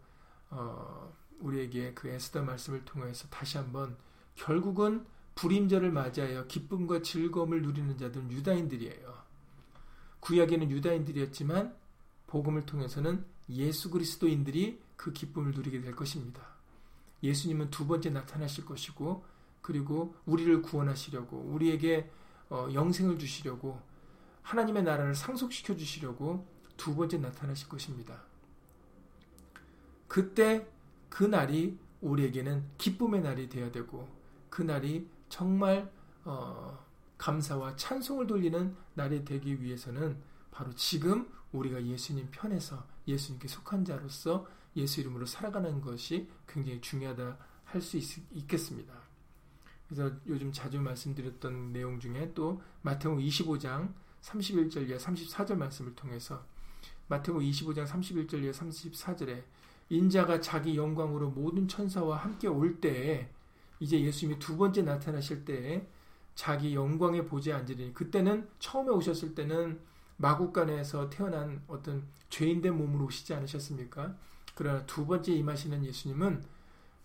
어, 우리에게 그 에스더 말씀을 통해서 다시 한번 결국은 불임절을 맞이하여 기쁨과 즐거움을 누리는 자들은 유다인들이에요. 구약에는 유다인들이었지만 복음을 통해서는 예수 그리스도인들이 그 기쁨을 누리게 될 것입니다. 예수님은 두 번째 나타나실 것이고 그리고 우리를 구원하시려고 우리에게 어, 영생을 주시려고 하나님의 나라를 상속시켜 주시려고 두 번째 나타나실 것입니다. 그때 그 날이 우리에게는 기쁨의 날이 되어야 되고 그 날이 정말 어, 감사와 찬송을 돌리는 날이 되기 위해서는 바로 지금 우리가 예수님 편에서 예수님께 속한 자로서 예수 이름으로 살아가는 것이 굉장히 중요하다 할 수 있겠습니다. 그래서 요즘 자주 말씀드렸던 내용 중에 또 마태복 25장 31절 이하 34절 말씀을 통해서 마태복 25장 31절 이하 34절에 인자가 자기 영광으로 모든 천사와 함께 올 때에 이제 예수님이 두 번째 나타나실 때에 자기 영광에 보지 앉으리니 그때는 처음에 오셨을 때는 마국간에서 태어난 어떤 죄인된 몸으로 오시지 않으셨습니까? 그러나 두 번째 임하시는 예수님은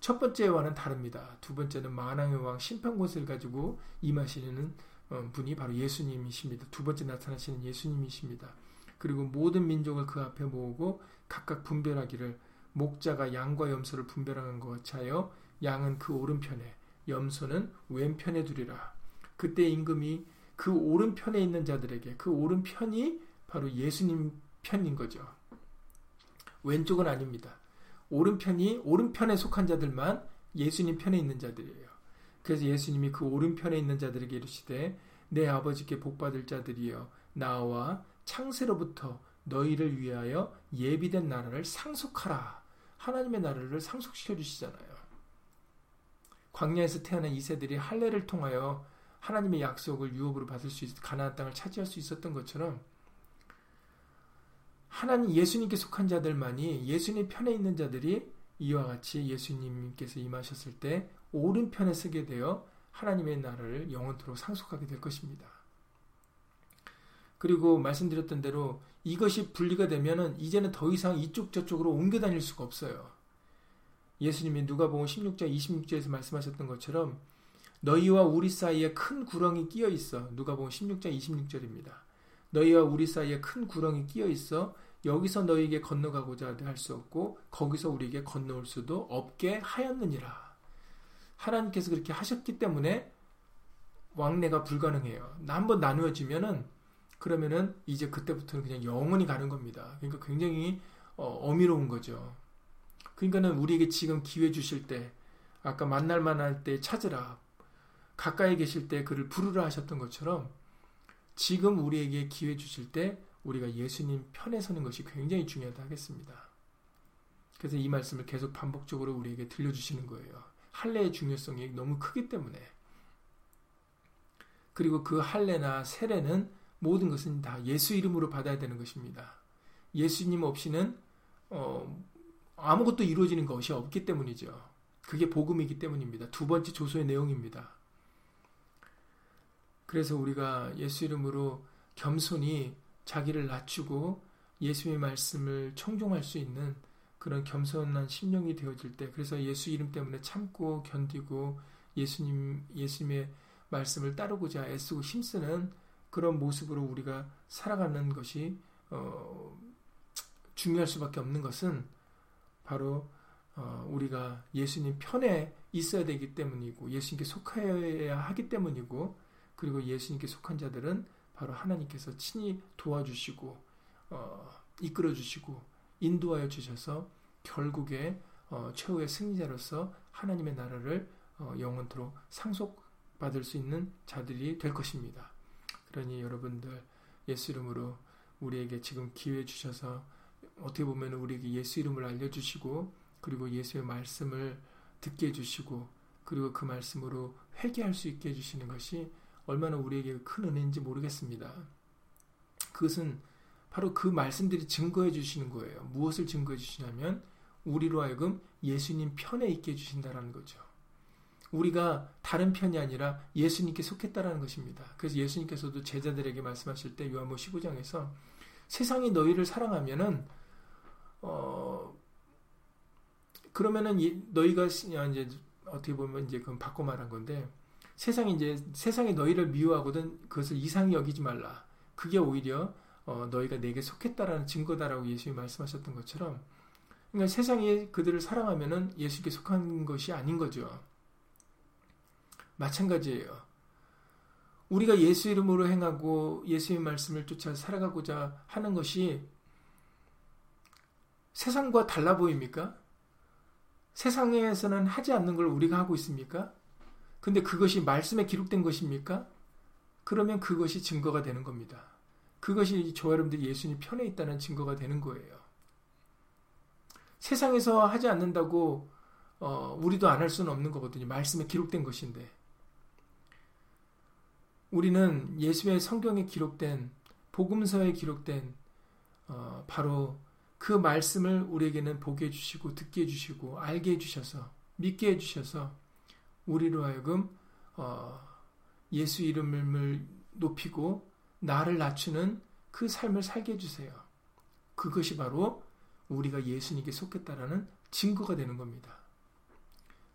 첫 번째와는 다릅니다. 두 번째는 만왕의 왕 심판곳을 가지고 임하시는 어, 분이 바로 예수님이십니다. 두 번째 나타나시는 예수님이십니다. 그리고 모든 민족을 그 앞에 모으고 각각 분별하기를 목자가 양과 염소를 분별하는 것 차여 양은 그 오른편에 염소는 왼편에 두리라. 그때 임금이 그 오른편에 있는 자들에게 그 오른편이 바로 예수님 편인 거죠. 왼쪽은 아닙니다. 오른편이 오른편에 속한 자들만 예수님 편에 있는 자들이에요. 그래서 예수님이 그 오른편에 있는 자들에게 이르시되 내 아버지께 복받을 자들이여 나와 창세로부터 너희를 위하여 예비된 나라를 상속하라. 하나님의 나라를 상속시켜 주시잖아요. 광야에서 태어난 이세들이 할례를 통하여 하나님의 약속을 유업으로 받을 수 있, 가나안 땅을 차지할 수 있었던 것처럼 하나님 예수님께 속한 자들만이 예수님 편에 있는 자들이 이와 같이 예수님께서 임하셨을 때 오른편에 서게 되어 하나님의 나라를 영원토록 상속하게 될 것입니다. 그리고 말씀드렸던 대로 이것이 분리가 되면은 이제는 더 이상 이쪽 저쪽으로 옮겨 다닐 수가 없어요. 예수님이 누가복음 16장 26절에서 말씀하셨던 것처럼 너희와 우리 사이에 큰 구렁이 끼어 있어. 누가복음 16장 26절입니다. 너희와 우리 사이에 큰 구렁이 끼어 있어 여기서 너희에게 건너가고자 할 수 없고 거기서 우리에게 건너올 수도 없게 하였느니라. 하나님께서 그렇게 하셨기 때문에 왕래가 불가능해요. 한번 나누어지면은 그러면은 이제 그때부터는 그냥 영원히 가는 겁니다. 그러니까 굉장히 어, 미로운 거죠. 그러니까는 우리에게 지금 기회 주실 때 아까 만날 만할 때 찾으라. 가까이 계실 때 그를 부르라 하셨던 것처럼 지금 우리에게 기회 주실 때 우리가 예수님 편에 서는 것이 굉장히 중요하다 하겠습니다. 그래서 이 말씀을 계속 반복적으로 우리에게 들려주시는 거예요. 할례의 중요성이 너무 크기 때문에. 그리고 그 할례나 세례는 모든 것은 다 예수 이름으로 받아야 되는 것입니다. 예수님 없이는 어, 아무것도 이루어지는 것이 없기 때문이죠. 그게 복음이기 때문입니다. 두 번째 조소의 내용입니다. 그래서 우리가 예수 이름으로 겸손히 자기를 낮추고 예수의 말씀을 청종할 수 있는 그런 겸손한 심령이 되어질 때 그래서 예수 이름 때문에 참고 견디고 예수님 예수님의 말씀을 따르고자 애쓰고 힘쓰는 그런 모습으로 우리가 살아가는 것이 어, 중요할 수밖에 없는 것은 바로 어, 우리가 예수님 편에 있어야 되기 때문이고 예수님께 속해야 하기 때문이고 그리고 예수님께 속한 자들은 바로 하나님께서 친히 도와주시고 어, 이끌어 주시고 인도하여 주셔서 결국에 어, 최후의 승리자로서 하나님의 나라를 어, 영원토록 상속받을 수 있는 자들이 될 것입니다. 그러니 여러분들 예수 이름으로 우리에게 지금 기회 주셔서 어떻게 보면 우리에게 예수 이름을 알려주시고 그리고 예수의 말씀을 듣게 해주시고 그리고 그 말씀으로 회개할 수 있게 해주시는 것이 얼마나 우리에게 큰 은혜인지 모르겠습니다. 그것은 바로 그 말씀들이 증거해 주시는 거예요. 무엇을 증거해 주시냐면 우리로 하여금 예수님 편에 있게 해주신다라는 거죠. 우리가 다른 편이 아니라 예수님께 속했다라는 것입니다. 그래서 예수님께서도 제자들에게 말씀하실 때 요한복 15장에서 세상이 너희를 사랑하면은 어 그러면은 너희가 이제 어떻게 보면 이제 그건 바꿔 말한 건데 세상이 이제 세상이 너희를 미워하거든 그것을 이상히 여기지 말라. 그게 오히려 어, 너희가 내게 속했다라는 증거다라고 예수님이 말씀하셨던 것처럼 그러니까 세상이 그들을 사랑하면은 예수께 속한 것이 아닌 거죠. 마찬가지예요. 우리가 예수 이름으로 행하고 예수의 말씀을 쫓아 살아가고자 하는 것이 세상과 달라 보입니까? 세상에서는 하지 않는 걸 우리가 하고 있습니까? 근데 그것이 말씀에 기록된 것입니까? 그러면 그것이 증거가 되는 겁니다. 그것이 저 여러분들이 예수님 편에 있다는 증거가 되는 거예요. 세상에서 하지 않는다고 어, 우리도 안 할 수는 없는 거거든요. 말씀에 기록된 것인데. 우리는 예수의 성경에 기록된 복음서에 기록된 어, 바로 그 말씀을 우리에게는 보게 해주시고 듣게 해주시고 알게 해주셔서 믿게 해주셔서 우리로 하여금 어, 예수 이름을 높이고 나를 낮추는 그 삶을 살게 해주세요. 그것이 바로 우리가 예수님께 속했다라는 증거가 되는 겁니다.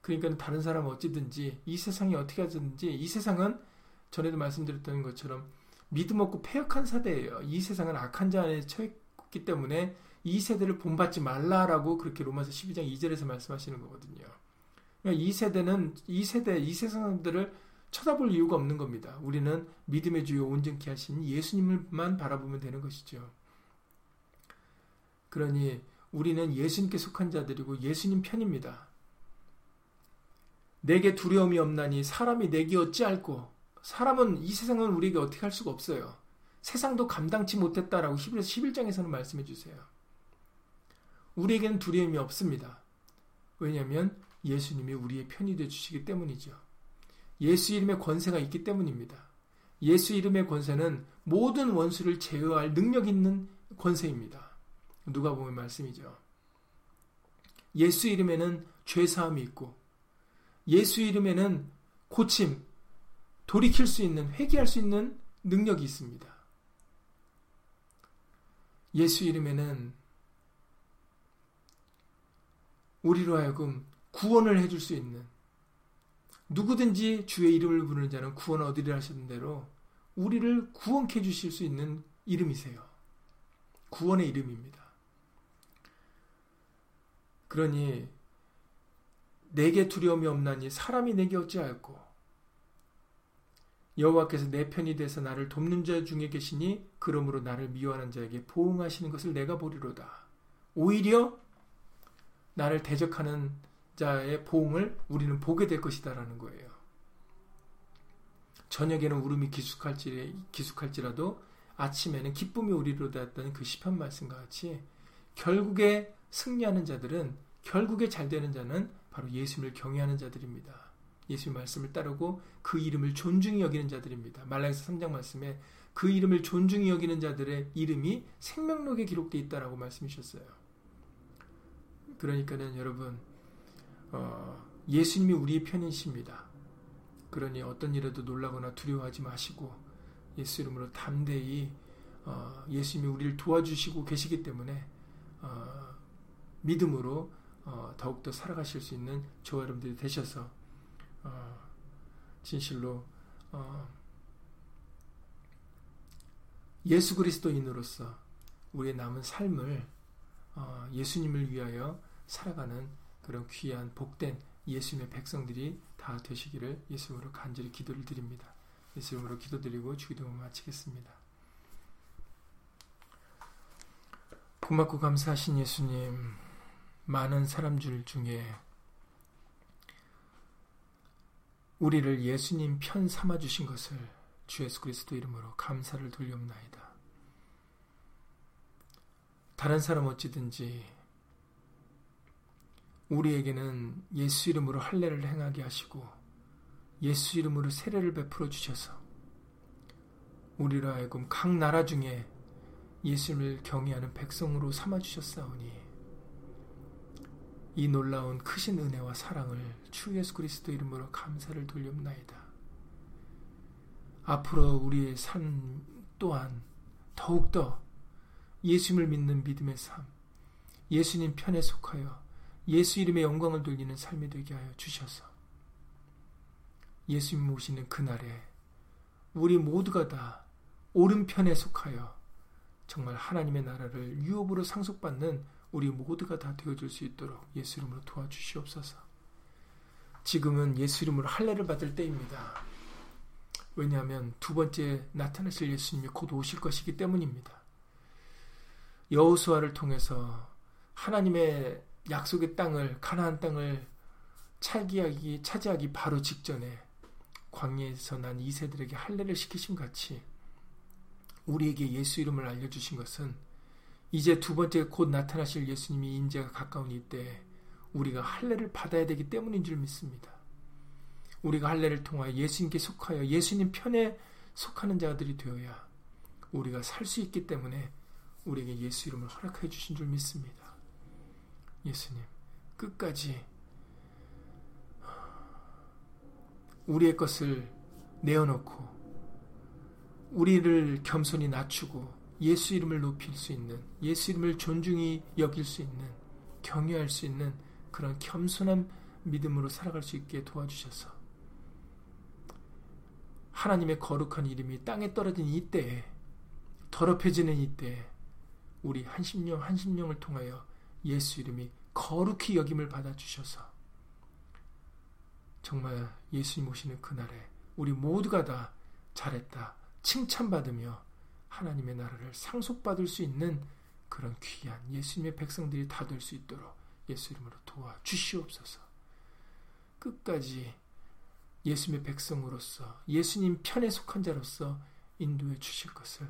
그러니까 다른 사람 어찌든지 이 세상이 어떻게 하든지 이 세상은 전에도 말씀드렸던 것처럼 믿음 없고 패역한 사대예요. 이 세상은 악한 자 안에 처했기 때문에 이 세대를 본받지 말라라고 그렇게 로마서 12장 2절에서 말씀하시는 거거든요. 그러니까 이 세대는 이 세대 이 세상 사람들을 쳐다볼 이유가 없는 겁니다. 우리는 믿음의 주요 온전케 하신 예수님을만 바라보면 되는 것이죠. 그러니 우리는 예수님께 속한 자들이고 예수님 편입니다. 내게 두려움이 없나니 사람이 내게 어찌할꼬 사람은 이 세상은 우리에게 어떻게 할 수가 없어요. 세상도 감당치 못했다라고 히브리서 11장에서는 말씀해 주세요. 우리에게는 두려움이 없습니다. 왜냐하면 예수님이 우리의 편이 되어 주시기 때문이죠. 예수 이름의 권세가 있기 때문입니다. 예수 이름의 권세는 모든 원수를 제어할 능력 있는 권세입니다. 누가 보면 말씀이죠. 예수 이름에는 죄사함이 있고 예수 이름에는 고침, 돌이킬 수 있는 회개할 수 있는 능력이 있습니다. 예수 이름에는 우리로 하여금 구원을 해줄 수 있는 누구든지 주의 이름을 부르는 자는 구원 얻으리라 하셨는 대로 우리를 구원케 주실 수 있는 이름이세요. 구원의 이름입니다. 그러니 내게 두려움이 없나니 사람이 내게 어찌하였고 여호와께서 내 편이 돼서 나를 돕는 자 중에 계시니 그러므로 나를 미워하는 자에게 보응하시는 것을 내가 보리로다. 오히려 나를 대적하는 자의 보응을 우리는 보게 될 것이다라는 거예요. 저녁에는 울음이 기숙할지, 기숙할지라도 아침에는 기쁨이 우리로 닿았던 그 시편 말씀과 같이 결국에 승리하는 자들은 결국에 잘 되는 자는 바로 예수님을 경외하는 자들입니다. 예수의 말씀을 따르고 그 이름을 존중히 여기는 자들입니다. 말라기서 3장 말씀에 그 이름을 존중히 여기는 자들의 이름이 생명록에 기록되어 있다라고 말씀하셨어요. 그러니까는 여러분 어, 예수님이 우리의 편이십니다. 그러니 어떤 일에도 놀라거나 두려워하지 마시고 예수 이름으로 담대히 어, 예수님이 우리를 도와주시고 계시기 때문에 어, 믿음으로 어, 더욱더 살아가실 수 있는 저와 여러분들이 되셔서 어, 진실로 어, 예수 그리스도인으로서 우리의 남은 삶을 어, 예수님을 위하여 살아가는 그런 귀한 복된 예수님의 백성들이 다 되시기를 예수님으로 간절히 기도를 드립니다. 예수님으로 기도드리고 주기도를 마치겠습니다. 고맙고 감사하신 예수님, 많은 사람들 중에 우리를 예수님 편 삼아 주신 것을 주 예수 그리스도 이름으로 감사를 돌려옵나이다. 다른 사람 어찌든지 우리에게는 예수 이름으로 할례를 행하게 하시고 예수 이름으로 세례를 베풀어 주셔서 우리로 하여금 각 나라 중에 예수님을 경외하는 백성으로 삼아 주셨사오니 이 놀라운 크신 은혜와 사랑을 주 예수 그리스도 이름으로 감사를 돌립나이다. 앞으로 우리의 삶 또한 더욱더 예수님을 믿는 믿음의 삶, 예수님 편에 속하여 예수 이름의 영광을 돌리는 삶이 되게 하여 주셔서 예수님 모시는 그날에 우리 모두가 다 오른편에 속하여 정말 하나님의 나라를 유업으로 상속받는 우리 모두가 다 되어줄 수 있도록 예수 이름으로 도와주시옵소서. 지금은 예수 이름으로 할례를 받을 때입니다. 왜냐하면 두 번째 나타나실 예수님이 곧 오실 것이기 때문입니다. 여호수아를 통해서 하나님의 약속의 땅을 가나안 땅을 차지하기 차지하기 바로 직전에 광야에서 난 이세들에게 할례를 시키신 같이 우리에게 예수 이름을 알려주신 것은 이제 두 번째 곧 나타나실 예수님이 인재가 가까운 이때 우리가 할례를 받아야 되기 때문인 줄 믿습니다. 우리가 할례를 통하여 예수님께 속하여 예수님 편에 속하는 자들이 되어야 우리가 살 수 있기 때문에 우리에게 예수 이름을 허락해 주신 줄 믿습니다. 예수님, 끝까지 우리의 것을 내어놓고 우리를 겸손히 낮추고 예수 이름을 높일 수 있는 예수 이름을 존중히 여길 수 있는 경외할 수 있는 그런 겸손한 믿음으로 살아갈 수 있게 도와주셔서 하나님의 거룩한 이름이 땅에 떨어진 이때에 더럽혀지는 이때에 우리 한심령 한심령을 통하여 예수 이름이 거룩히 여김을 받아 주셔서 정말 예수님 오시는 그날에 우리 모두가 다 잘했다 칭찬받으며 하나님의 나라를 상속받을 수 있는 그런 귀한 예수님의 백성들이 다 될 수 있도록 예수 이름으로 도와 주시옵소서. 끝까지 예수님의 백성으로서 예수님 편에 속한 자로서 인도해 주실 것을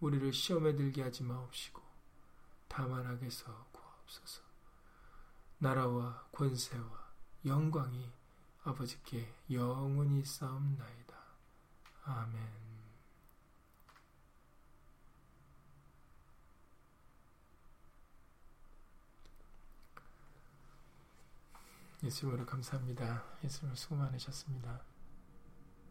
우리를 시험에 들게 하지 마옵시고 다만 악에서 구하옵소서. 나라와 권세와 영광이 아버지께 영원히 싸움나이다. 아멘. 예수님으로 감사합니다. 예수님 수고 많으셨습니다.